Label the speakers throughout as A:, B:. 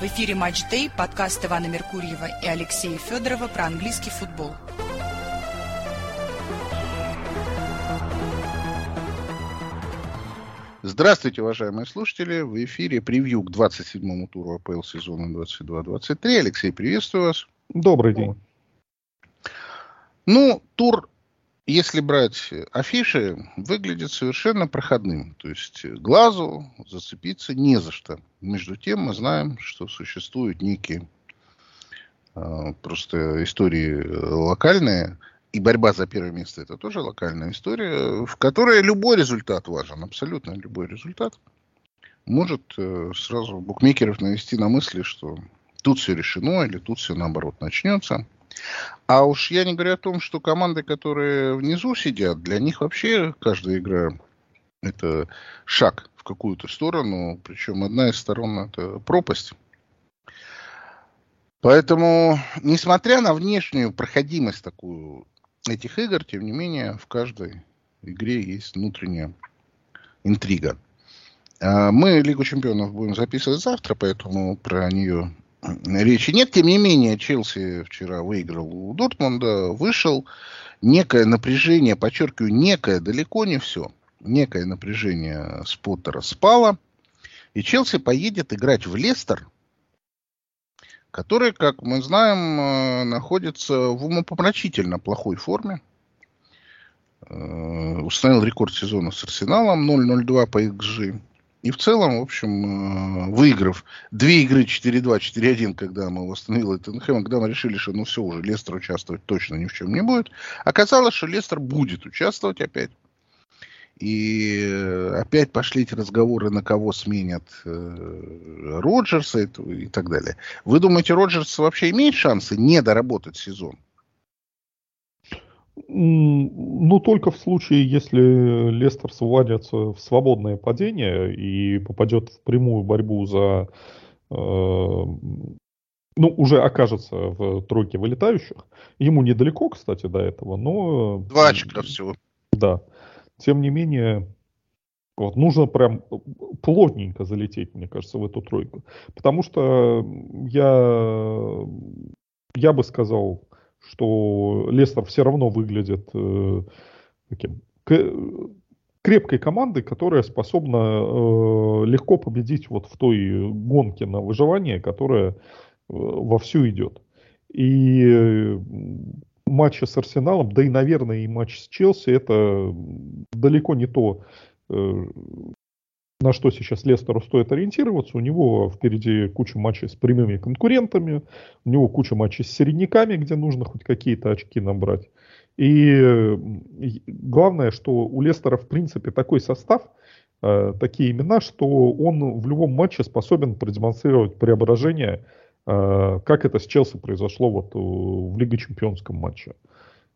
A: В эфире «Матч Дэй», подкаст Ивана Меркурьева и Алексея Федорова про английский футбол.
B: Здравствуйте, уважаемые слушатели. В эфире превью к 27-му туру АПЛ сезона 22-23. Алексей, приветствую вас.
C: Добрый день.
B: Ну, тур если брать афиши, выглядит совершенно проходным. То есть глазу зацепиться не за что. Между тем мы знаем, что существуют некие э, просто истории локальные, и борьба за первое место это тоже локальная история, в которой любой результат важен, абсолютно любой результат может э, сразу букмекеров навести на мысли, что тут все решено или тут все наоборот начнется. А уж я не говорю о том, что команды, которые внизу сидят, для них вообще каждая игра это шаг в какую-то сторону, причем одна из сторон это пропасть. Поэтому, несмотря на внешнюю проходимость такую этих игр, тем не менее, в каждой игре есть внутренняя интрига. А мы Лигу чемпионов будем записывать завтра, поэтому про нее речи нет. Тем не менее, Челси вчера выиграл у Дортмунда, вышел. Некое напряжение, подчеркиваю, некое, далеко не все. Некое напряжение с Поттера спало. И Челси поедет играть в Лестер, который, как мы знаем, э, находится в умопомрачительно плохой форме. Э, установил рекорд сезона с Арсеналом 0-0-2 по XG. И в целом, в общем, э, выиграв две игры 4-2, 4-1, когда мы восстановили Тоттенхэм, когда мы решили, что ну все уже, Лестер участвовать точно ни в чем не будет, оказалось, что Лестер будет участвовать опять. И опять пошли эти разговоры, на кого сменят э, Роджерса и так далее. Вы думаете, Роджерс вообще имеет шансы не доработать сезон?
C: Ну, только в случае, если Лестер свалится в свободное падение и попадет в прямую борьбу за... Э, ну, уже окажется в тройке вылетающих. Ему недалеко, кстати, до этого, но...
B: Два очка всего.
C: Да. Тем не менее, вот, нужно прям плотненько залететь, мне кажется, в эту тройку. Потому что я, я бы сказал, что Лестер все равно выглядит э, таким крепкой командой, которая способна э, легко победить вот в той гонке на выживание, которая э, вовсю идет. И э, матчи с Арсеналом, да и, наверное, и матч с Челси, это далеко не то, э, на что сейчас Лестеру стоит ориентироваться. У него впереди куча матчей с прямыми конкурентами, у него куча матчей с середняками, где нужно хоть какие-то очки набрать. И главное, что у Лестера в принципе такой состав, э, такие имена, что он в любом матче способен продемонстрировать преображение, э, как это с Челси произошло вот в Лиге Чемпионском матче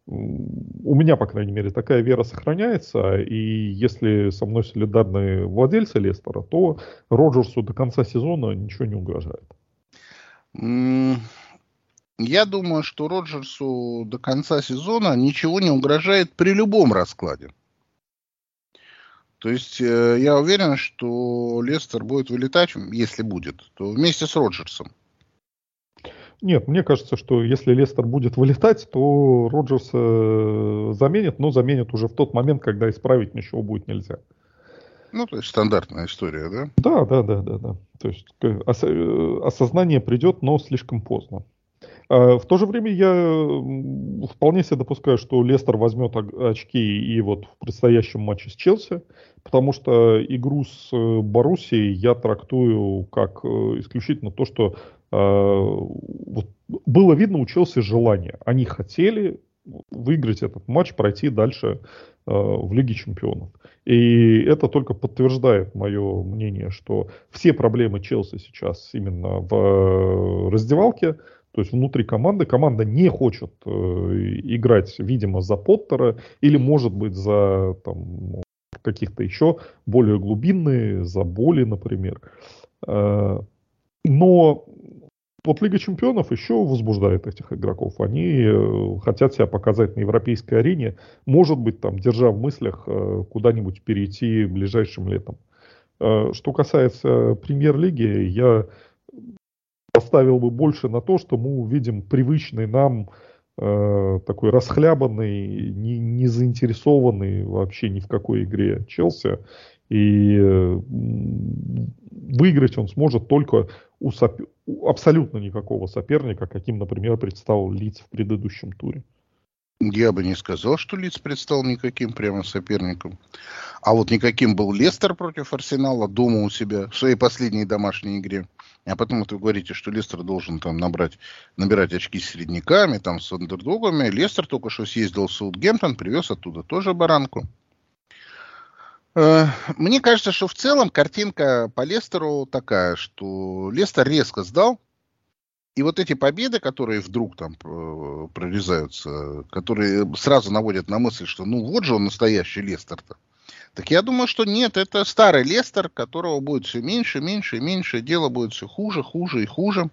C: у меня, по крайней мере, такая вера сохраняется, и если со мной солидарны владельцы Лестера, то Роджерсу до конца сезона ничего не угрожает.
B: Я думаю, что Роджерсу до конца сезона ничего не угрожает при любом раскладе. То есть э, я уверен, что Лестер будет вылетать, если будет, то вместе с Роджерсом.
C: Нет, мне кажется, что если Лестер будет вылетать, то Роджерс э, заменит, но заменит уже в тот момент, когда исправить ничего будет нельзя.
B: Ну, то есть стандартная история, да?
C: Да, да, да, да, да. То есть ос- э, осознание придет, но слишком поздно. А, в то же время я вполне себе допускаю, что Лестер возьмет очки и вот в предстоящем матче с Челси, потому что игру с э, Боруссией я трактую как исключительно то, что вот, было видно у Челси желание. Они хотели выиграть этот матч, пройти дальше э, в Лиге Чемпионов. И это только подтверждает мое мнение, что все проблемы Челси сейчас именно в раздевалке, то есть внутри команды. Команда не хочет э, играть, видимо, за Поттера или, может быть, за там, каких-то еще более глубинные, за боли, например. Э, но вот Лига Чемпионов еще возбуждает этих игроков. Они э, хотят себя показать на европейской арене, может быть, там, держа в мыслях э, куда-нибудь перейти ближайшим летом. Э, что касается премьер-лиги, я ставил бы больше на то, что мы увидим привычный нам такой расхлябанный, не, не заинтересованный вообще ни в какой игре Челси. И выиграть он сможет только у, соп... у абсолютно никакого соперника, каким, например, предстал Лиц в предыдущем туре.
B: Я бы не сказал, что Лиц предстал никаким прямо соперником. А вот никаким был Лестер против Арсенала дома у себя в своей последней домашней игре. А потом вот вы говорите, что Лестер должен там набрать, набирать очки с середняками, там с андердогами. Лестер только что съездил в Саутгемптон, привез оттуда тоже баранку. Э, мне кажется, что в целом картинка по Лестеру такая, что Лестер резко сдал, и вот эти победы, которые вдруг там э, прорезаются, которые сразу наводят на мысль, что ну вот же он настоящий Лестер-то. Так я думаю, что нет, это старый Лестер, которого будет все меньше, меньше и меньше, дело будет все хуже, хуже и хуже.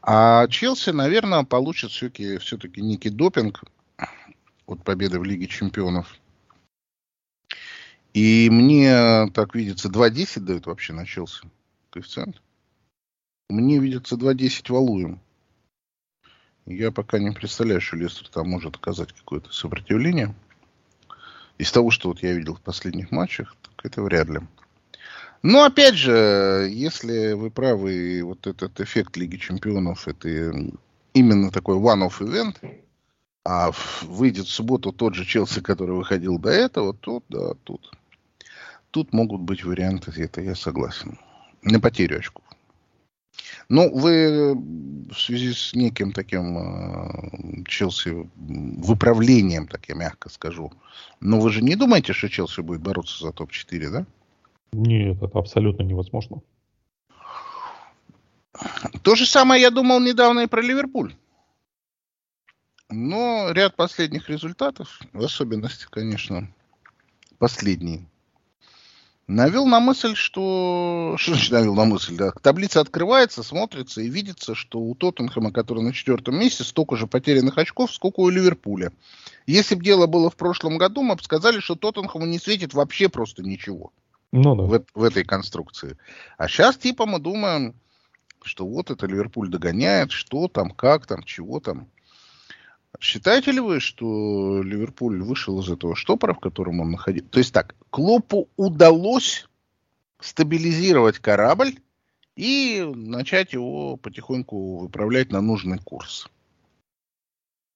B: А Челси, наверное, получит все-таки все некий допинг от победы в Лиге Чемпионов. И мне так видится, 2.10 дают вообще на Челси коэффициент. Мне видится 2.10 валуем. Я пока не представляю, что Лестер там может оказать какое-то сопротивление. Из того, что вот я видел в последних матчах, так это вряд ли. Но опять же, если вы правы, вот этот эффект Лиги Чемпионов, это именно такой one-off event, а выйдет в субботу тот же Челси, который выходил до этого, тут, да, тут. Тут могут быть варианты, это я согласен. На потерю очков. Ну, вы в связи с неким таким э, Челси выправлением, так я мягко скажу, но вы же не думаете, что Челси будет бороться за топ-4, да?
C: Нет, это абсолютно невозможно.
B: То же самое я думал недавно и про Ливерпуль. Но ряд последних результатов, в особенности, конечно, последний, навел на мысль, что... Что значит навел на мысль? Да? Таблица открывается, смотрится и видится, что у Тоттенхэма, который на четвертом месте, столько же потерянных очков, сколько у Ливерпуля. Если бы дело было в прошлом году, мы бы сказали, что Тоттенхэму не светит вообще просто ничего. Ну, да. в, в этой конструкции. А сейчас типа мы думаем, что вот это Ливерпуль догоняет, что там, как там, чего там. Считаете ли вы, что Ливерпуль вышел из этого штопора, в котором он находился? То есть так, Клопу удалось стабилизировать корабль и начать его потихоньку выправлять на нужный курс.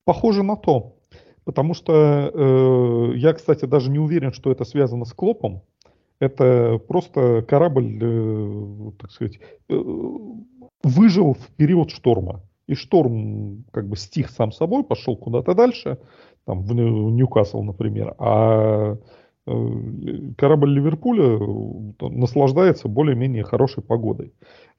C: Похоже на то. Потому что э, я, кстати, даже не уверен, что это связано с Клопом. Это просто корабль, э, так сказать, э, выжил в период шторма и шторм как бы стих сам собой, пошел куда-то дальше, там в Ньюкасл, например, а э, корабль Ливерпуля э, наслаждается более-менее хорошей погодой.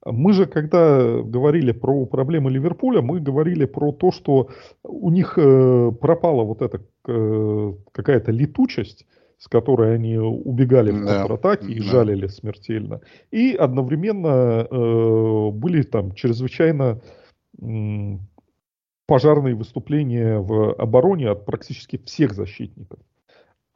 C: Мы же, когда говорили про проблемы Ливерпуля, мы говорили про то, что у них э, пропала вот эта какая-то летучесть, с которой они убегали в контратаке и да. жалили смертельно. И одновременно были там чрезвычайно пожарные выступления в обороне от практически всех защитников.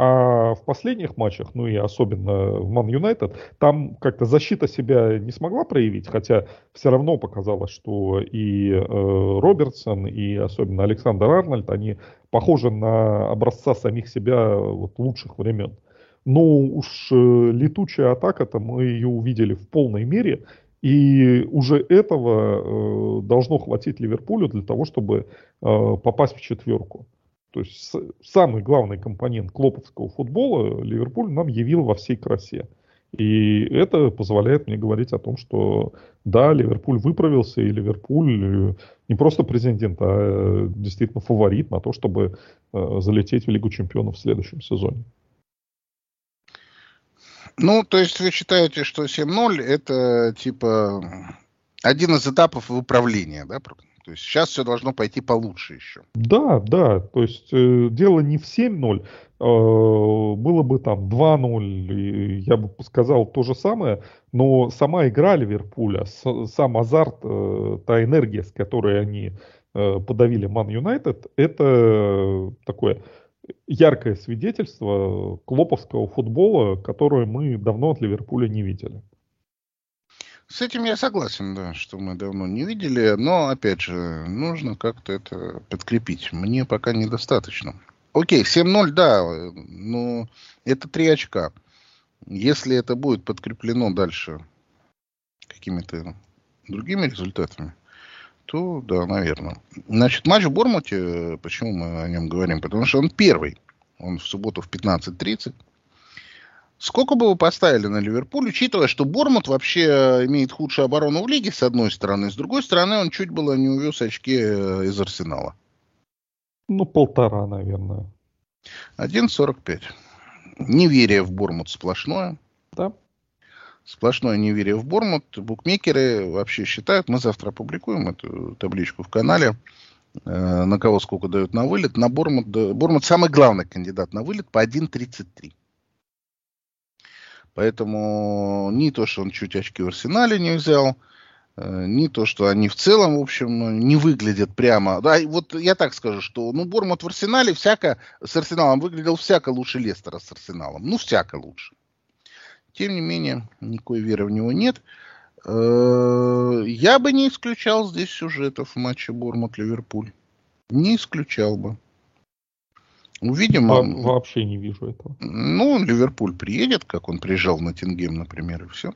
C: А в последних матчах, ну и особенно в Ман Юнайтед, там как-то защита себя не смогла проявить, хотя все равно показалось, что и э, Робертсон, и особенно Александр Арнольд, они похожи на образца самих себя вот, лучших времен. Но уж э, летучая атака-то мы ее увидели в полной мере, и уже этого э, должно хватить Ливерпулю для того, чтобы э, попасть в четверку. То есть с, самый главный компонент клоповского футбола Ливерпуль нам явил во всей красе. И это позволяет мне говорить о том, что да, Ливерпуль выправился, и Ливерпуль э, не просто президент, а э, действительно фаворит на то, чтобы э, залететь в Лигу чемпионов в следующем сезоне.
B: Ну, то есть вы считаете, что 7-0 это типа один из этапов выправления, да? То есть сейчас все должно пойти получше еще.
C: Да, да. То есть э, дело не в 7-0. Э, было бы там 2-0, я бы сказал то же самое, но сама игра Ливерпуля, с, сам азарт, э, та энергия, с которой они э, подавили Ман Юнайтед, это такое яркое свидетельство клоповского футбола, которое мы давно от Ливерпуля не видели.
B: С этим я согласен, да, что мы давно не видели, но, опять же, нужно как-то это подкрепить. Мне пока недостаточно. Окей, 7-0, да, но это 3 очка. Если это будет подкреплено дальше какими-то другими результатами, то да, наверное. Значит, матч в Бормуте, почему мы о нем говорим? Потому что он первый. Он в субботу в 15.30. Сколько бы вы поставили на Ливерпуль, учитывая, что Бормут вообще имеет худшую оборону в лиге, с одной стороны. С другой стороны, он чуть было не увез очки э, из Арсенала.
C: Ну, полтора, наверное.
B: 1.45. Неверие в Бормут сплошное.
C: Да.
B: Сплошное неверие в Бормут. Букмекеры вообще считают, мы завтра опубликуем эту табличку в канале, э, на кого сколько дают на вылет. На Бормут, Бормут самый главный кандидат на вылет по 1.33. Поэтому не то, что он чуть очки в арсенале не взял, э, не то, что они в целом, в общем, ну, не выглядят прямо. Да, вот я так скажу, что ну, Бормут в арсенале всяко с арсеналом выглядел всяко лучше Лестера с арсеналом. Ну, всяко лучше. Тем не менее, никакой веры в него нет. Э, я бы не исключал здесь сюжетов в матче Бормут-Ливерпуль. Не исключал бы. Увидим.
C: Во- вообще не вижу этого.
B: Ну, Ливерпуль приедет, как он приезжал в Ноттингем, например, и все.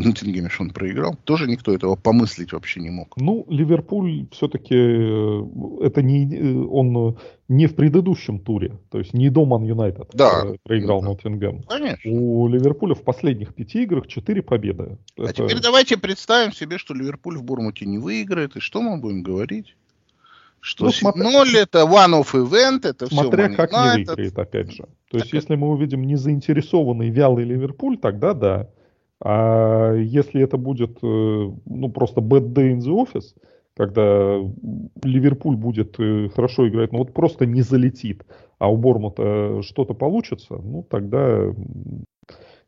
B: Ноттингеме что он проиграл. Тоже никто этого помыслить вообще не мог.
C: Ну, Ливерпуль все-таки э, это не э, он не в предыдущем туре, то есть не до Ман Юнайтед
B: да,
C: проиграл
B: да.
C: Ноттингем.
B: Конечно.
C: У Ливерпуля в последних пяти играх четыре победы.
B: А
C: Это-
B: теперь давайте представим себе, что Ливерпуль в Бурмуте не выиграет, и что мы будем говорить? Что
C: Ну,
B: 7-0
C: смотря-
B: это one-off event, это все
C: Смотря как не выиграет, опять же. То есть,
B: Так-
C: если мы увидим незаинтересованный вялый Ливерпуль, тогда да. А если это будет, э, ну, просто bad day in the office, когда Ливерпуль будет э, хорошо играть, но вот просто не залетит, а у Бормута что-то получится, ну, тогда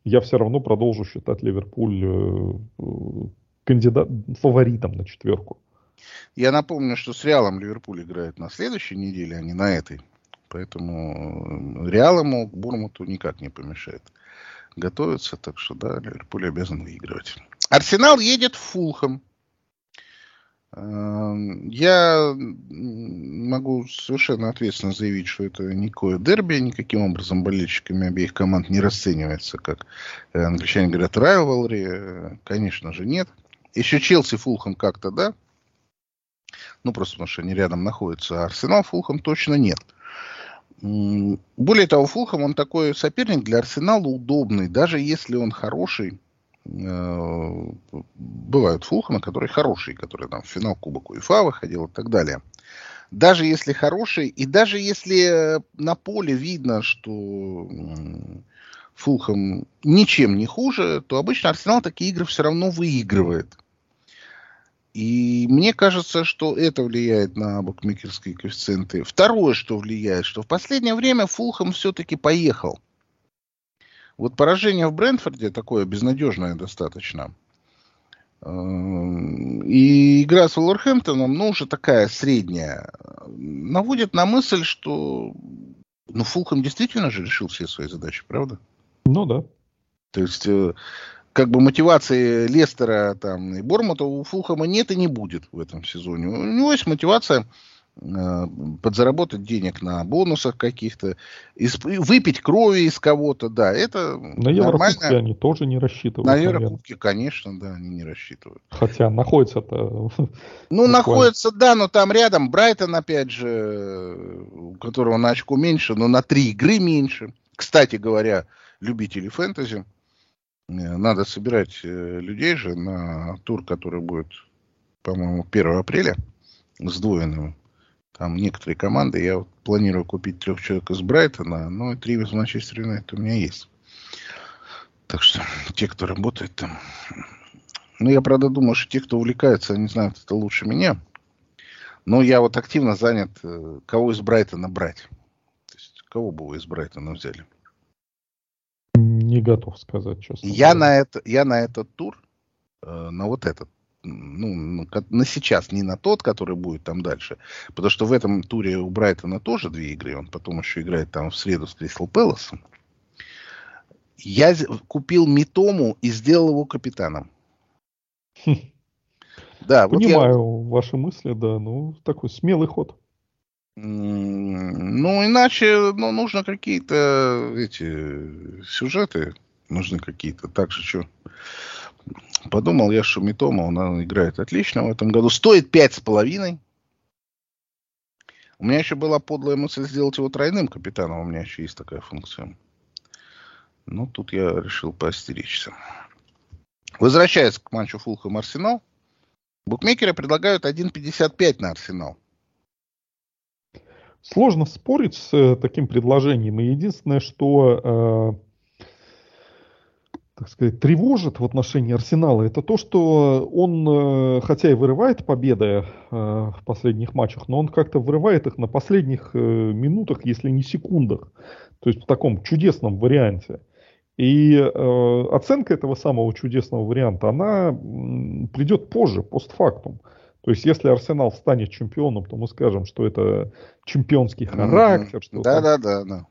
C: я все равно продолжу считать Ливерпуль э, э, кандидат, фаворитом на четверку.
B: Я напомню, что с Реалом Ливерпуль играет на следующей неделе, а не на этой. Поэтому э, Реал ему к Бурмуту никак не помешает готовиться. Так что да, Ливерпуль обязан выигрывать. Арсенал едет в Фулхэм. Э, Я могу совершенно ответственно заявить, что это никакое дерби, никаким образом болельщиками обеих команд не расценивается, как э, англичане говорят, rivalry. Э, Конечно же, нет. Еще Челси Фулхэм как-то, да, ну, просто потому что они рядом находятся. А Арсенал Фулхэм точно нет. Более того, Фулхэм, он такой соперник для Арсенала удобный. Даже если он хороший, э, бывают Фулхэмы, которые хорошие, которые там в финал Кубок УЕФА выходил и так далее. Даже если хороший, и даже если э, на поле видно, что Фулхэм ничем не хуже, то обычно Арсенал такие игры все равно выигрывает. И мне кажется, что это влияет на букмекерские коэффициенты. Второе, что влияет, что в последнее время Фулхэм все-таки поехал. Вот поражение в Брентфорде такое безнадежное достаточно. Эм, И игра с Уолверхэмптоном, ну, уже такая средняя, наводит на мысль, что ну, Фулхэм действительно же решил все свои задачи, правда?
C: Ну да.
B: То есть, э, как бы мотивации Лестера там, и Бормута у Фулхэма нет и не будет в этом сезоне. У него есть мотивация э, подзаработать денег на бонусах каких-то, исп- выпить крови из кого-то, да, это
C: На Еврокубке они тоже не рассчитывают.
B: На. Еврокубке, конечно, да, они не рассчитывают.
C: Хотя находится-то...
B: Ну, находится, да, но там рядом Брайтон, опять же, у которого на очко меньше, но на три игры меньше. Кстати говоря, любители фэнтези, надо собирать э, людей же на тур, который будет, по-моему, 1 апреля, сдвоенным. Там некоторые команды, я вот планирую купить трех человек из Брайтона, но и три из Манчестер Юнайтед у меня есть. Так что те, кто работает там, ну, я, правда, думаю, что те, кто увлекается, они знают это лучше меня. Но я вот активно занят, э, кого из Брайтона брать. То есть, кого бы вы из Брайтона взяли?
C: Не готов сказать, честно.
B: Я на, это, я на этот тур, э, на вот этот, ну, на, ко- на сейчас, не на тот, который будет там дальше. Потому что в этом туре у Брайтона тоже две игры. Он потом еще играет там в среду с Кристал Пэласом. Я купил Митому и сделал его капитаном.
C: Да, Понимаю вот я... ваши мысли, да, ну, такой смелый ход.
B: Ну, иначе ну, нужно какие-то эти сюжеты, нужны какие-то. Так же, что подумал я, что Митома, он играет отлично в этом году. Стоит пять с половиной. У меня еще была подлая мысль сделать его тройным капитаном. У меня еще есть такая функция. Но тут я решил поостеречься. Возвращаясь к матчу Фулхэм Арсенал, букмекеры предлагают 1.55 на Арсенал.
C: Сложно спорить с э, таким предложением. И единственное, что э, так сказать, тревожит в отношении Арсенала, это то, что он, э, хотя и вырывает победы в последних матчах, но он как-то вырывает их на последних минутах, если не секундах. То есть в таком чудесном варианте. И оценка этого самого чудесного варианта, она придет позже, постфактум. То есть, если Арсенал станет чемпионом, то мы скажем, что это чемпионский характер. Mm-hmm. Что
B: да, да, да, да.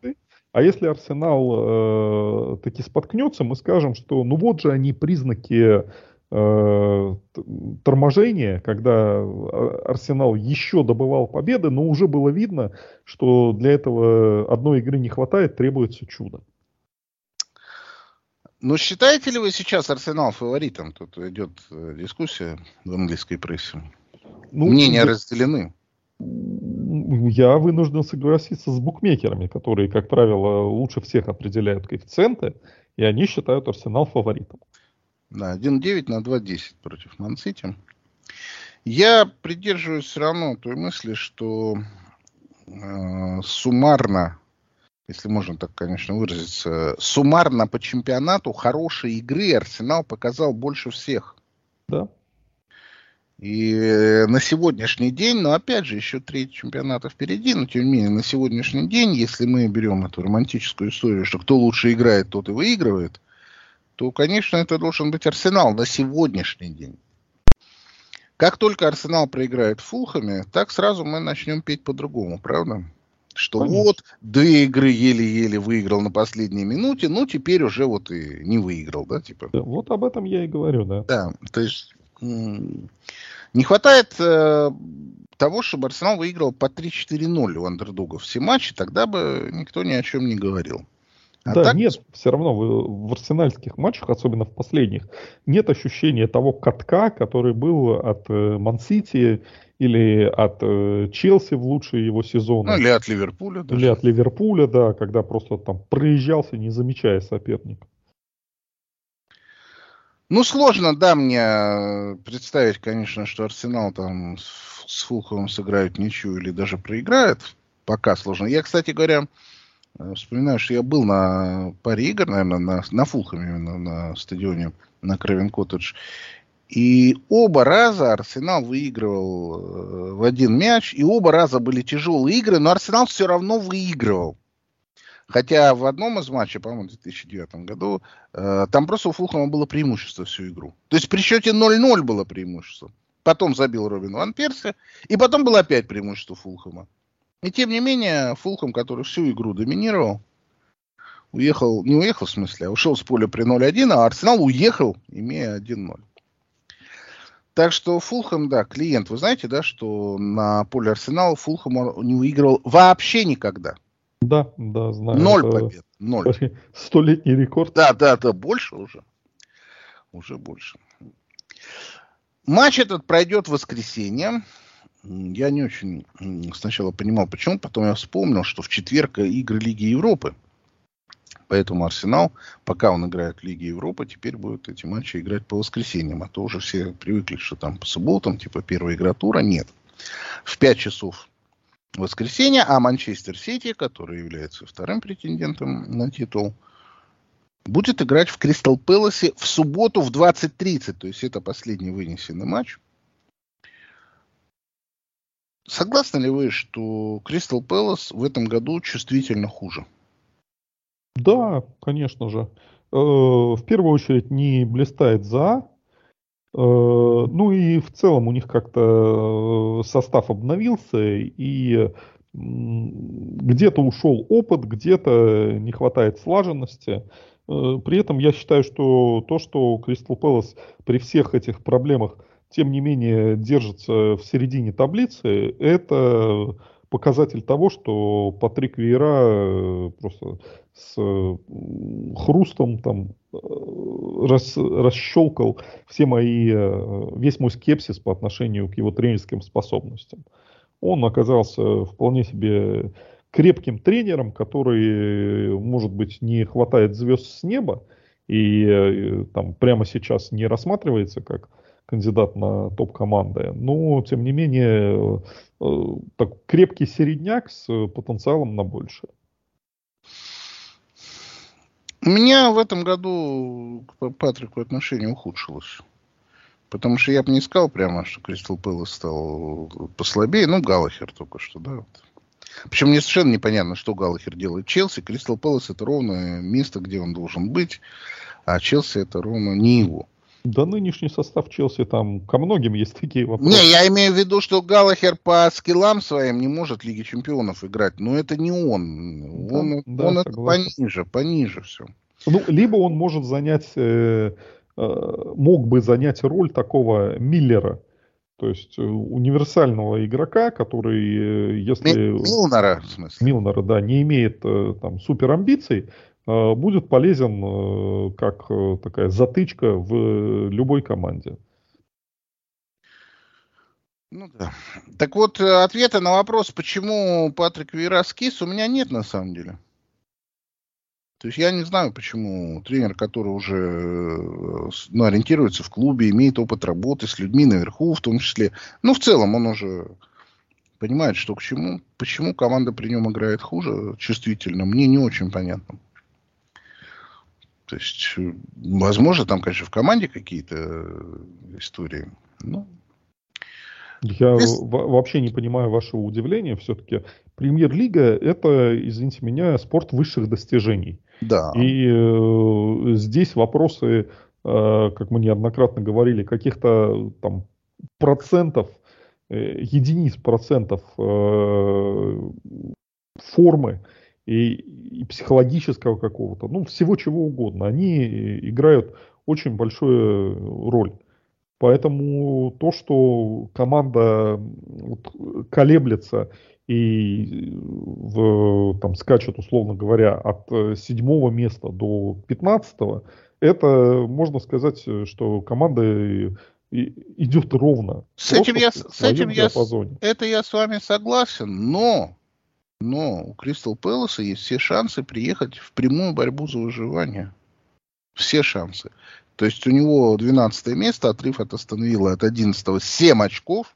C: А если Арсенал э, таки споткнется, мы скажем, что ну вот же они признаки э, торможения, когда Арсенал еще добывал победы, но уже было видно, что для этого одной игры не хватает, требуется чудо.
B: Ну, считаете ли вы сейчас Арсенал фаворитом? Тут идет э, дискуссия в английской прессе. Ну, Мнения я, разделены.
C: Я вынужден согласиться с букмекерами, которые, как правило, лучше всех определяют коэффициенты, и они считают Арсенал фаворитом.
B: Да, 1.9 на 2.10 против Мансити. Я придерживаюсь все равно той мысли, что э, суммарно если можно так, конечно, выразиться, суммарно по чемпионату хорошей игры Арсенал показал больше всех.
C: Да.
B: И на сегодняшний день, но опять же, еще треть чемпионата впереди, но тем не менее, на сегодняшний день, если мы берем эту романтическую историю, что кто лучше играет, тот и выигрывает, то, конечно, это должен быть Арсенал на сегодняшний день. Как только Арсенал проиграет в Фулхаме, так сразу мы начнем петь по-другому, правда? Что Конечно. вот две игры еле-еле выиграл на последней минуте, ну теперь уже вот и не выиграл, да, типа.
C: Да, вот об этом я и говорю, да.
B: Да, то есть не хватает э, того, чтобы Арсенал выиграл по 3-4-0 у андердогов все матчи, тогда бы никто ни о чем не говорил.
C: А да, так... нет, все равно в, в арсенальских матчах, особенно в последних, нет ощущения того катка, который был от э, Мансити или от э, Челси в лучшие его сезоны. Ну,
B: или от Ливерпуля.
C: Даже. Или от Ливерпуля, да, когда просто там проезжался, не замечая соперника.
B: Ну, сложно, да, мне представить, конечно, что Арсенал там с Фулховым сыграют ничью или даже проиграет. Пока сложно. Я, кстати говоря, э, вспоминаю, что я был на паре игр, наверное, на, на Фулхаме именно, на стадионе, на Кровен Коттедж. И оба раза Арсенал выигрывал э, в один мяч, и оба раза были тяжелые игры, но Арсенал все равно выигрывал. Хотя в одном из матчей, по-моему, в 2009 году, э, там просто у Фулхама было преимущество всю игру. То есть при счете 0-0 было преимущество. Потом забил Робин Ван Перси, и потом было опять преимущество Фулхама. И тем не менее, Фулхам, который всю игру доминировал, уехал, не уехал в смысле, а ушел с поля при 0-1, а Арсенал уехал, имея 1-0. Так что Фулхэм, да, клиент. Вы знаете, да, что на поле Арсенала Фулхэм не выигрывал вообще никогда.
C: Да, да, знаю.
B: Ноль это побед. Ноль.
C: Столетний рекорд.
B: Да, да, да, больше уже. Уже больше. Матч этот пройдет в воскресенье. Я не очень сначала понимал, почему. Потом я вспомнил, что в четверг игры Лиги Европы. Поэтому Арсенал, пока он играет в Лиге Европы, теперь будет эти матчи играть по воскресеньям. А то уже все привыкли, что там по субботам, типа первая игра тура. Нет. В 5 часов воскресенья, а Манчестер Сити, который является вторым претендентом на титул, будет играть в Кристал Пэласе в субботу в 20.30. То есть это последний вынесенный матч. Согласны ли вы, что Кристал Пэлас в этом году чувствительно хуже?
C: Да, конечно же. Э, в первую очередь не блистает за. Э, ну и в целом у них как-то э, состав обновился, и где-то ушел опыт, где-то не хватает слаженности. при этом я считаю, что то, что Кристал Пэлас при всех этих проблемах, тем не менее, держится в середине таблицы, это показатель того, что Патрик Вейра просто с хрустом там рас, расщелкал все мои, весь мой скепсис по отношению к его тренерским способностям. Он оказался вполне себе крепким тренером, который, может быть, не хватает звезд с неба и э, там прямо сейчас не рассматривается как кандидат на топ-команды, но, тем не менее, э, так, крепкий середняк с потенциалом на большее.
B: У меня в этом году к Патрику отношение ухудшилось. Потому что я бы не сказал прямо, что Кристал Пэлас стал послабее. Ну, Галахер только что, да. Вот. Причем мне совершенно непонятно, что Галахер делает. Челси, Кристал Пэлас это ровно место, где он должен быть, а Челси это ровно не его.
C: Да нынешний состав Челси там ко многим есть такие вопросы.
B: Не, я имею в виду, что Галахер по скиллам своим не может Лиги Чемпионов играть, но это не он. Да, он да, он это пониже, пониже все.
C: Ну, либо он может занять, э, э, мог бы занять роль такого Миллера, то есть э, универсального игрока, который, э, если...
B: Милнера, в смысле.
C: Милнера, да, не имеет э, там супер амбиций, будет полезен как такая затычка в любой команде.
B: Ну да. Так вот, ответа на вопрос, почему Патрик Вейра скис, у меня нет на самом деле. То есть я не знаю, почему тренер, который уже э, ну, ориентируется в клубе, имеет опыт работы с людьми наверху, в том числе, ну, в целом он уже понимает, что к чему, почему команда при нем играет хуже, чувствительно, мне не очень понятно. То есть, э, возможно, там, конечно, в команде какие-то э, истории. Но...
C: Я Без... вообще не понимаю вашего удивления. Все-таки премьер-лига это, извините меня, спорт высших достижений.
B: Да.
C: И э, здесь вопросы, э, как мы неоднократно говорили, каких-то там процентов, э, единиц процентов э, формы и, и психологического какого-то, ну, всего чего угодно, они играют очень большую роль. Поэтому то, что команда вот, колеблется и в, там, скачет, условно говоря, от э, седьмого места до пятнадцатого, это можно сказать, что команда идет ровно.
B: С этим я, с этим я, это я с вами согласен, но, но у Кристал Пэласа есть все шансы приехать в прямую борьбу за выживание. Все шансы. То есть у него 12 место, отрыв от Астон от 11 7 очков.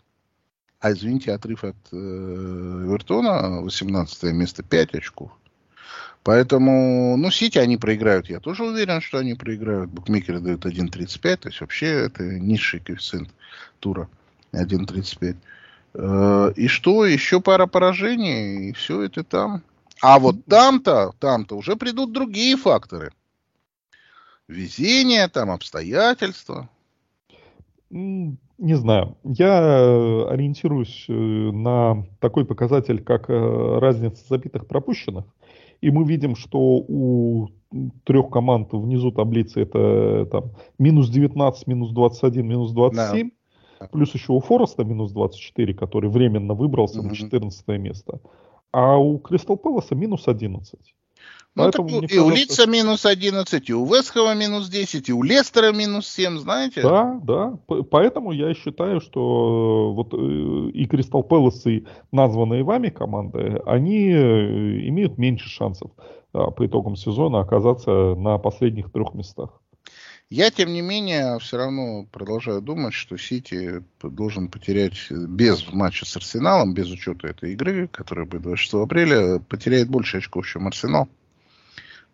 B: А извините, отрыв от э, Эвертона 18 место 5 очков. Поэтому, ну, Сити они проиграют. Я тоже уверен, что они проиграют. Букмекеры дают 1.35. То есть вообще это низший коэффициент тура. 1.35. Э, и что? Еще пара поражений, и все это там. А вот там-то, там-то уже придут другие факторы. Везение, там обстоятельства.
C: Не знаю. Я э, ориентируюсь э, на такой показатель, как разница забитых пропущенных. И мы видим, что у трех команд внизу таблицы это там, минус 19, минус 21, минус 27. Да. Плюс еще у Фореста минус 24, который временно выбрался угу. на 14 место. А у Кристал Пэласа минус 11.
B: Ну, Поэтому, так, и кажется... у Лица минус 11, и у Вестхэма минус 10, и у Лестера минус 7, знаете?
C: Да, да. Поэтому я считаю, что вот э, и Кристал Пэлас, и названные вами команды, они э, имеют меньше шансов а, по итогам сезона оказаться на последних трех местах.
B: Я, тем не менее, все равно продолжаю думать, что Сити должен потерять без матча с Арсеналом, без учета этой игры, которая будет 26 апреля, потеряет больше очков, чем Арсенал.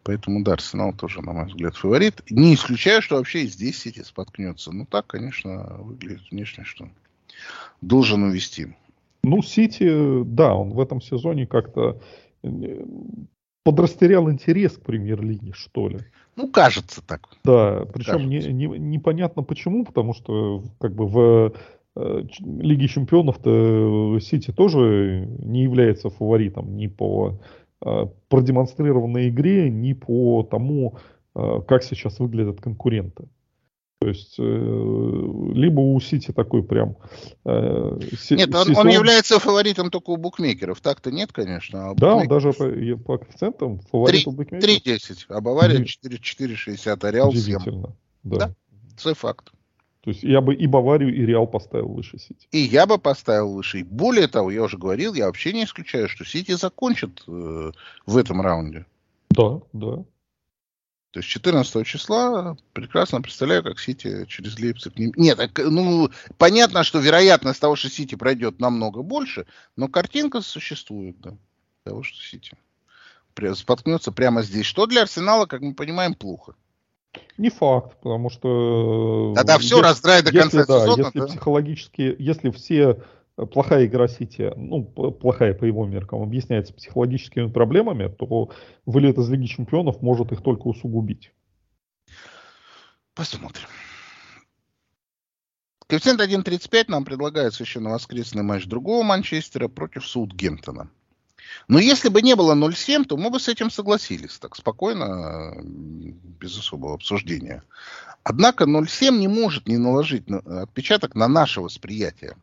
B: Поэтому, да, Арсенал тоже, на мой взгляд, фаворит. Не исключаю, что вообще и здесь Сити споткнется. Ну, так, конечно, выглядит внешне, что должен увести.
C: Ну, Сити, да, он в этом сезоне как-то э, подрастерял интерес к премьер-лиге, что ли.
B: Ну, кажется так.
C: Да, причем не, не, непонятно почему, потому что как бы в э, Лиге чемпионов-то Сити тоже не является фаворитом ни по Э, продемонстрированной игре, ни по тому, как сейчас выглядят конкуренты. То есть, э, либо у Сити такой прям...
B: Э, нет, он, он является фаворитом только у букмекеров. Так-то нет, конечно.
C: А да, он даже по, по коэффициентам фаворит 3, у букмекеров.
B: 3,10, а Бавария 4,60, а Реал 7.
C: Да. да,
B: это факт.
C: То есть я бы и Баварию, и Реал поставил выше Сити.
B: И я бы поставил выше. И более того, я уже говорил, я вообще не исключаю, что Сити закончит э, в этом раунде.
C: Да, да.
B: То есть 14 числа прекрасно представляю, как Сити через Лейпциг... Не... Нет, ну, понятно, что вероятность того, что Сити пройдет намного больше, но картинка существует, да, того, что Сити споткнется прямо здесь. Что для Арсенала, как мы понимаем, плохо.
C: Не факт, потому что...
B: Тогда все если, раздрай до конца
C: если,
B: сезона.
C: Да, если да? психологически, если все плохая игра Сити, ну, плохая по его меркам, объясняется психологическими проблемами, то вылет из Лиги Чемпионов может их только усугубить.
B: Посмотрим. Коэффициент 1.35 нам предлагается еще на воскресный матч другого Манчестера против Саутгемптона. Но если бы не было 0.7, то мы бы с этим согласились. Так спокойно, без особого обсуждения. Однако 0.7 не может не наложить отпечаток на наше восприятие.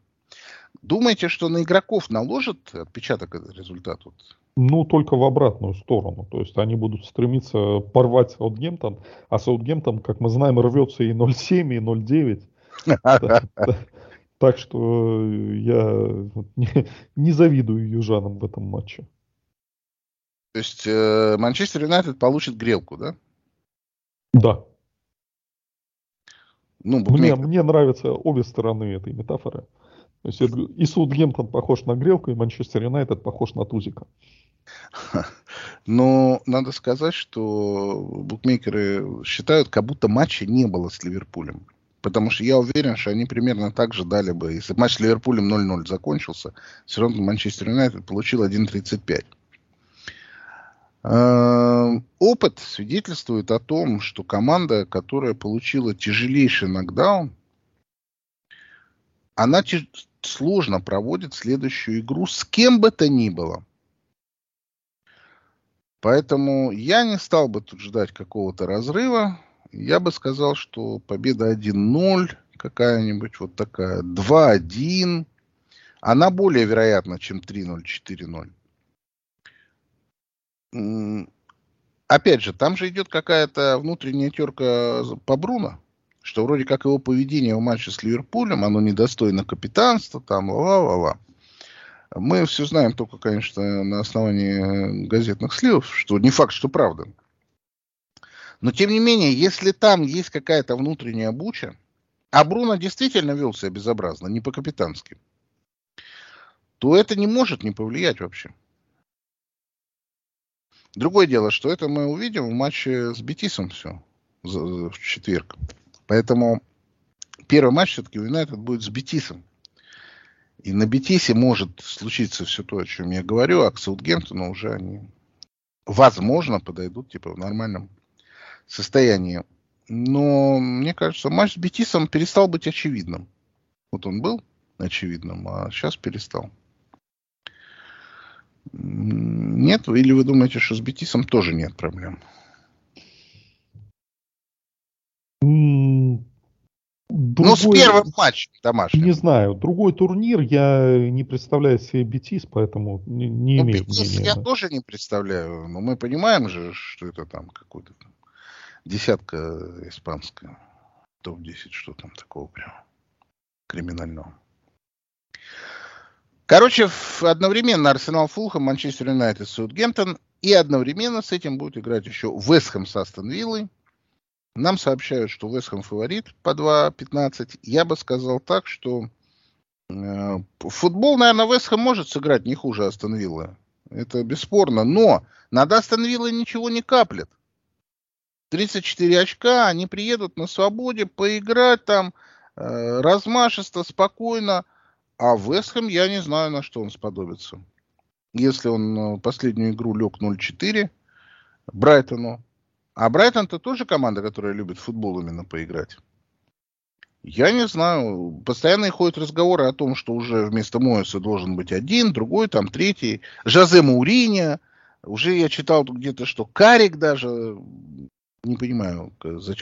B: Думаете, что на игроков наложит отпечаток этот результат? Вот?
C: Ну, только в обратную сторону. То есть они будут стремиться порвать Саутгемптон, а Саутгемптон, как мы знаем, рвется и 0,7, и 0,9. Так что я не завидую южанам в этом матче.
B: То есть э, Манчестер Юнайтед получит грелку, да?
C: Да.
B: Ну,
C: мне, мне нравятся обе стороны этой метафоры. То есть и Саутгемптон похож на грелку, и Манчестер Юнайтед похож на тузика.
B: Но надо сказать, что букмекеры считают, как будто матча не было с Ливерпулем. Потому что я уверен, что они примерно так же дали бы. Если матч с Ливерпулем 0-0 закончился, все равно Манчестер Юнайтед получил 1-35. Э, опыт свидетельствует о том, что команда, которая получила тяжелейший нокдаун, она сложно проводит следующую игру с кем бы то ни было. Поэтому я не стал бы тут ждать какого-то разрыва. Я бы сказал, что победа 1-0 какая-нибудь вот такая, 2-1, она более вероятна, чем 3-0, 4-0. Опять же, там же идет какая-то внутренняя терка по Бруно что вроде как его поведение в матче с Ливерпулем, оно недостойно капитанства, там, ла-ла-ла. Мы все знаем только, конечно, на основании газетных сливов, что не факт, что правда. Но, тем не менее, если там есть какая-то внутренняя буча, а Бруно действительно вел себя безобразно, не по-капитански, то это не может не повлиять вообще. Другое дело, что это мы увидим в матче с Бетисом все в четверг. Поэтому первый матч все-таки у Юнайтед будет с Бетисом. И на Бетисе может случиться все то, о чем я говорю, а к Саутгемптону уже они, возможно, подойдут типа в нормальном состоянии. Но, мне кажется, матч с Бетисом перестал быть очевидным. Вот он был очевидным, а сейчас перестал. Нет? Или вы думаете, что с Бетисом тоже нет проблем?
C: Другой, ну, с первым матчем домашним. Не знаю. Другой турнир я не представляю себе Бетис, поэтому не, не ну, имею
B: Бетис мнения. я тоже не представляю. Но мы понимаем же, что это там какой-то там десятка испанская. Топ-10, что там такого прям криминального. Короче, одновременно Арсенал Фулхэм, Манчестер Юнайтед, Саутгемптон. И одновременно с этим будет играть еще Вестхэм с Астон Виллой. Нам сообщают, что Вестхэм фаворит по 2.15. Я бы сказал так, что э, футбол, наверное, Вестхэм может сыграть не хуже Астон Виллы. Это бесспорно. Но над Астон Виллой ничего не каплет. 34 очка, они приедут на свободе поиграть там э, размашисто, спокойно. А Вестхэм я не знаю, на что он сподобится. Если он э, последнюю игру лег 0-4 Брайтону, а Брайтон-то тоже команда, которая любит футбол именно поиграть. Я не знаю. Постоянно ходят разговоры о том, что уже вместо Моэса должен быть один, другой, там, третий. Жозе Мауриньо. Уже я читал где-то, что Карик даже Не понимаю,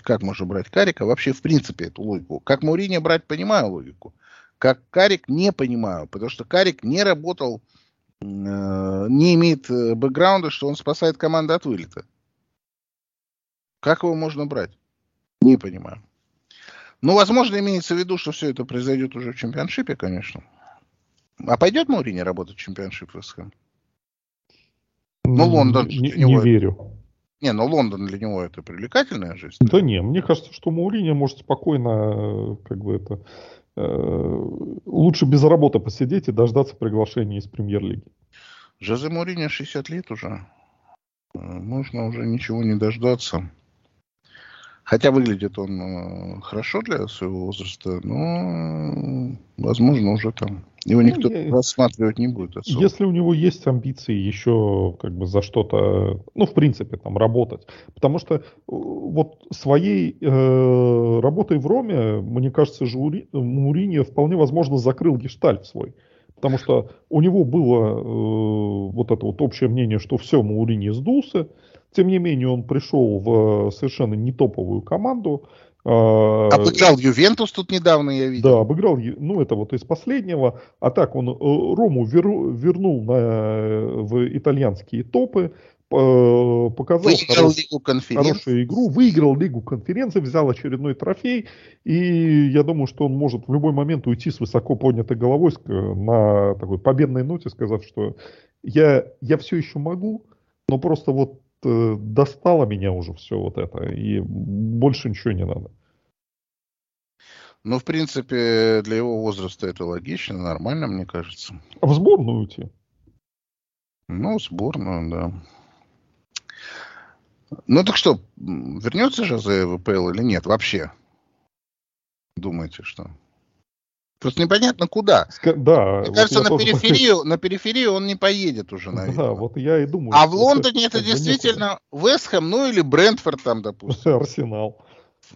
B: как можно брать Карика. Вообще, в принципе, эту логику. Как Маурини брать, понимаю логику. Как Карик не понимаю, потому что Карик не работал, э, не имеет э, бэкграунда, что он спасает команду от вылета. Как его можно брать? Не понимаю. Ну, возможно, имеется в виду, что все это произойдет уже в чемпионшипе, конечно. А пойдет Маурини работать в чемпионшип Вестхэм?
C: Ну, Лондон не, не него... верю.
B: Не, ну Лондон для него это привлекательная жизнь.
C: Да не, мне кажется, что Маурини может спокойно, как бы это, э, лучше без работы посидеть и дождаться приглашения из премьер-лиги.
B: Жозе Маурини 60 лет уже. Э, можно уже ничего не дождаться. Хотя выглядит он э, хорошо для своего возраста, но, возможно, уже там его ну, никто я... рассматривать не будет.
C: Особо. Если у него есть амбиции еще как бы за что-то, ну, в принципе, там, работать. Потому что э, вот своей э, работой в Роме, мне кажется, Жури, Муриньо вполне возможно закрыл гештальт свой. Потому что у него было э, вот это вот общее мнение, что все, Маурини сдулся, тем не менее, он пришел в совершенно не топовую команду.
B: А, обыграл Ювентус тут недавно, я видел.
C: Да, обыграл, ну это вот из последнего. А так он э, Рому вернул на, в итальянские топы, показал выиграл хорош, Лигу хорошую игру, выиграл Лигу конференции, взял очередной трофей, и я думаю, что он может в любой момент уйти с высоко поднятой головой на такой победной ноте, сказав, что я, я все еще могу, но просто вот Э, достало меня уже все вот это, и больше ничего не надо.
B: Ну, в принципе, для его возраста это логично, нормально, мне кажется.
C: А в сборную уйти?
B: Ну, в сборную, да. Ну так что, вернется же за ВПЛ или нет вообще? Думаете, что? Просто непонятно куда.
C: Да.
B: Мне кажется, на периферию, на периферию он не поедет уже, наверное.
C: Да, вот я и думаю.
B: А в Лондоне это, это действительно Вестхэм, ну или Брентфорд там, допустим.
C: Арсенал.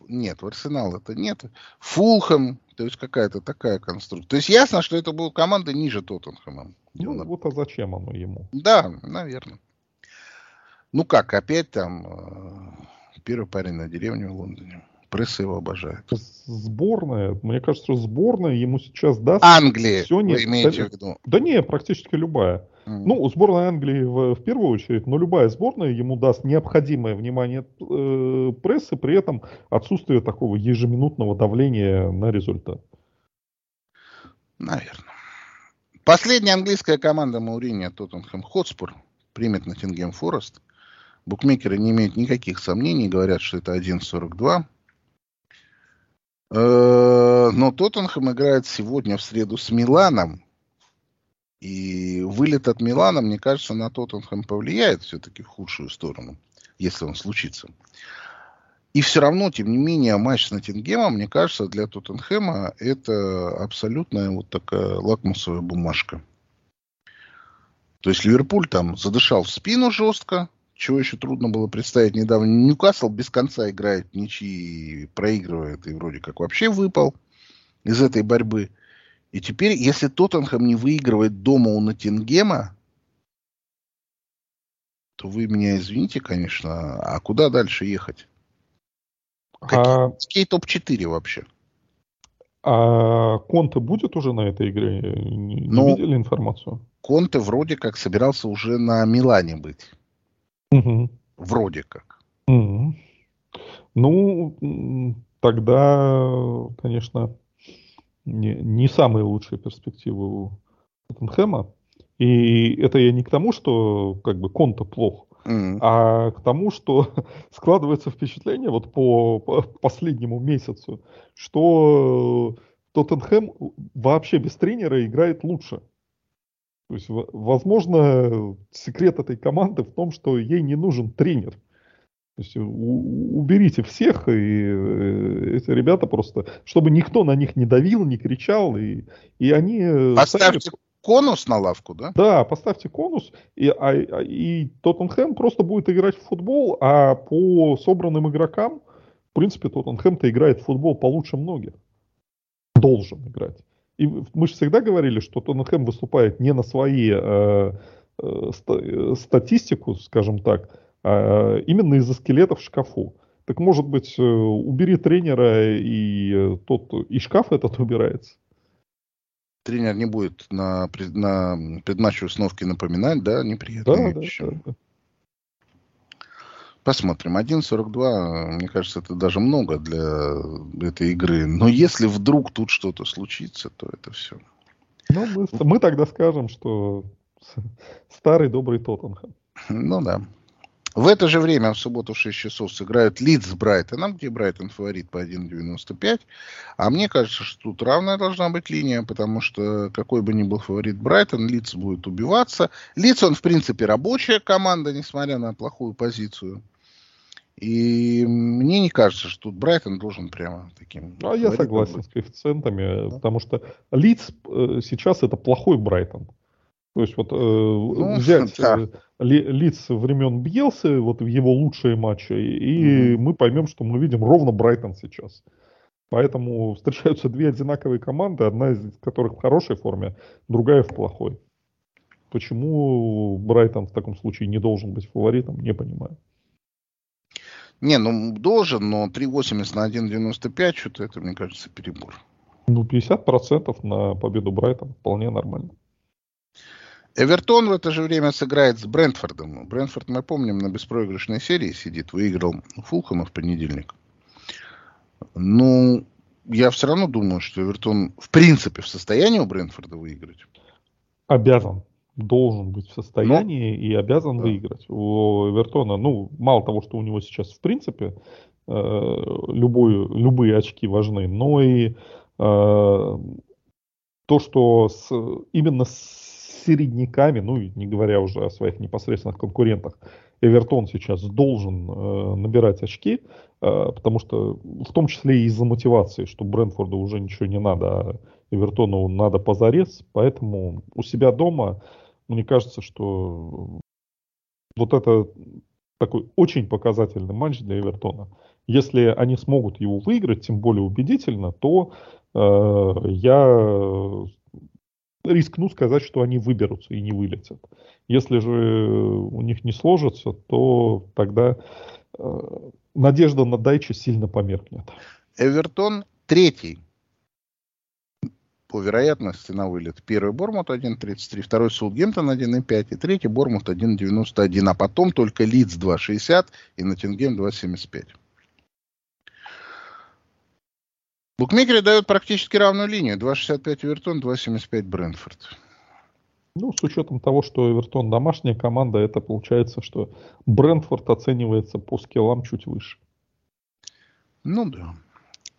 B: Нет, в Арсенал это нет. Фулхэм, то есть какая-то такая конструкция. То есть ясно, что это была команда ниже Тоттенхэма.
C: Ну, вот а зачем оно ему?
B: Да, наверное. Ну как, опять там э, первый парень на деревне в Лондоне. Пресса его обожает.
C: Сборная, мне кажется, сборная ему сейчас даст...
B: Англия, все не... вы имеете в виду?
C: Да не, практически любая. Mm. Ну, сборная Англии в, в первую очередь, но любая сборная ему даст необходимое внимание э, прессы, при этом отсутствие такого ежеминутного давления на результат.
B: Наверное. Последняя английская команда Маурини, Тоттенхэм Хотспур, примет на Тингем Форест. Букмекеры не имеют никаких сомнений, говорят, что это 1.42. Э, но Тоттенхэм играет сегодня в среду с Миланом. И вылет от Милана, мне кажется, на Тоттенхэм повлияет все-таки в худшую сторону, если он случится. И все равно, тем не менее, матч с Ноттингемом, мне кажется, для Тоттенхэма это абсолютная вот такая лакмусовая бумажка. То есть Ливерпуль там задышал в спину жестко, чего еще трудно было представить недавно. Ньюкасл без конца играет ничьи, проигрывает и вроде как вообще выпал из этой борьбы. И теперь, если Тоттенхэм не выигрывает дома у Ноттингема, то вы меня извините, конечно, а куда дальше ехать? Какие, а... какие топ-4 вообще?
C: А Конте будет уже на этой игре? Не, ну, видели информацию?
B: Конте вроде как собирался уже на Милане быть. Угу. Вроде как.
C: Угу. Ну, тогда, конечно, не, не самые лучшие перспективы у Тоттенхэма. И это я не к тому, что как бы Конта плох, mm. а к тому, что складывается впечатление вот по, по последнему месяцу, что Тоттенхэм вообще без тренера играет лучше. То есть, возможно, секрет этой команды в том, что ей не нужен тренер. То есть уберите всех, и э, эти ребята просто, чтобы никто на них не давил, не кричал, и, и они...
B: Поставьте сами... конус на лавку, да?
C: Да, поставьте конус, и, а, и Тоттенхэм просто будет играть в футбол, а по собранным игрокам, в принципе, Тоттенхэм-то играет в футбол получше многих. Должен играть. И мы же всегда говорили, что Тоттенхэм выступает не на свои э, э, статистику, скажем так, а именно из-за скелетов в шкафу. Так может быть, э, убери тренера, и э, тот и шкаф этот убирается?
B: Тренер не будет на, на предматче установки напоминать, да, неприятно. Да, да, да, да. Посмотрим. 1.42, мне кажется, это даже много для этой игры. Но если вдруг тут что-то случится, то это все.
C: Ну, мы, мы тогда скажем, что старый добрый Тоттенхэм.
B: Ну да. В это же время, в субботу в 6 часов, сыграют Лидс с Брайтоном, где Брайтон фаворит по 1.95. А мне кажется, что тут равная должна быть линия, потому что какой бы ни был фаворит Брайтон, Лидс будет убиваться. Лидс, он, в принципе, рабочая команда, несмотря на плохую позицию. И мне не кажется, что тут Брайтон должен прямо таким...
C: А я согласен быть. с коэффициентами, да. потому что Лидс э, сейчас это плохой Брайтон. То есть вот э, ну, взять да. э, лиц времен Бьелса, вот в его лучшие матчи, и угу. мы поймем, что мы видим ровно Брайтон сейчас. Поэтому встречаются две одинаковые команды, одна из которых в хорошей форме, другая в плохой. Почему Брайтон в таком случае не должен быть фаворитом, не понимаю.
B: Не, ну должен, но 3,80 на 1,95, что-то это, мне кажется, перебор.
C: Ну, 50% на победу Брайтона вполне нормально.
B: Эвертон в это же время сыграет с Брентфордом. Брентфорд, мы помним, на беспроигрышной серии сидит. Выиграл Фулхэма в понедельник. Ну, я все равно думаю, что Эвертон в принципе в состоянии у Брентфорда выиграть.
C: Обязан. Должен быть в состоянии Но... и обязан да. выиграть. У Эвертона, ну, мало того, что у него сейчас в принципе э, любой, любые очки важны, но и э, то, что с, именно с середняками, ну, не говоря уже о своих непосредственных конкурентах, Эвертон сейчас должен э, набирать очки, э, потому что в том числе и из-за мотивации, что Брэнфорду уже ничего не надо, а Эвертону надо позарез, поэтому у себя дома, мне кажется, что вот это такой очень показательный матч для Эвертона. Если они смогут его выиграть, тем более убедительно, то э, я рискну сказать, что они выберутся и не вылетят. Если же у них не сложится, то тогда э, надежда на Дайча сильно померкнет.
B: Эвертон третий по вероятности на вылет. Первый Бормут 1.33, второй Сулгемптон 1.5 и третий Бормут 1.91, а потом только Лидс 2.60 и Ноттингем 2.75. Букмекеры дают практически равную линию. 2,65 Эвертон, 2,75 Брэнфорд.
C: Ну, с учетом того, что Эвертон домашняя команда, это получается, что Брентфорд оценивается по скиллам чуть выше.
B: Ну да.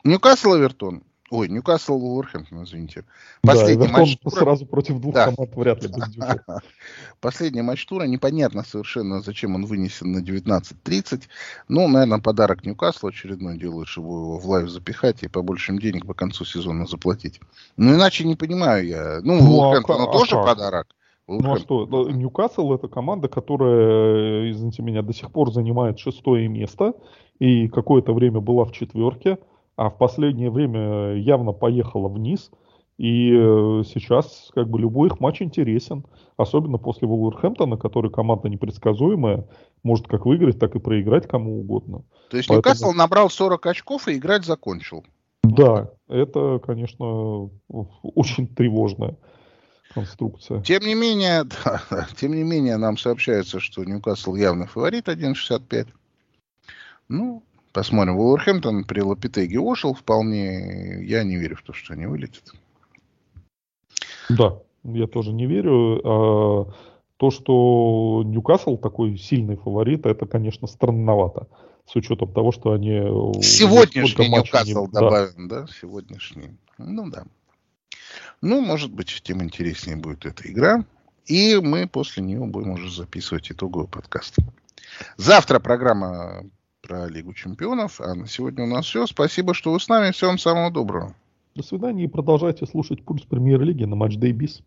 B: Ньюкасл Эвертон Ой, Ньюкасл Уорхэмптон, извините.
C: Последний да, матч тура... сразу против двух да. команд вряд ли будет
B: Последний матч тура. Непонятно совершенно, зачем он вынесен на 19.30. Ну, наверное, подарок Ньюкаслу очередной делают, чтобы его в live запихать и побольше денег по концу сезона заплатить. Ну, иначе не понимаю я. Ну, ну Уорхэмптону а, тоже а подарок.
C: Ну а что, Ньюкасл это команда, которая, извините меня, до сих пор занимает шестое место и какое-то время была в четверке а в последнее время явно поехала вниз. И э, сейчас как бы любой их матч интересен. Особенно после Вулверхэмптона, который команда непредсказуемая. Может как выиграть, так и проиграть кому угодно.
B: То есть Поэтому... Ньюкасл набрал 40 очков и играть закончил.
C: Да, это, конечно, очень тревожная конструкция.
B: Тем не менее, да, тем не менее, нам сообщается, что Ньюкасл явно фаворит 1.65. Ну, Посмотрим. Вулверхэмптон при Лапитеге ушел вполне. Я не верю в то, что они вылетят.
C: Да, я тоже не верю. А, то, что Ньюкасл такой сильный фаворит, это, конечно, странновато. С учетом того, что они...
B: Сегодняшний Ньюкасл не... добавим, да. да, сегодняшний. Ну да. Ну, может быть, тем интереснее будет эта игра. И мы после нее будем уже записывать итоговый подкаст. Завтра программа про Лигу Чемпионов. А на сегодня у нас все. Спасибо, что вы с нами. Всего вам самого доброго.
C: До свидания и продолжайте слушать пульс премьер-лиги на матч Bis.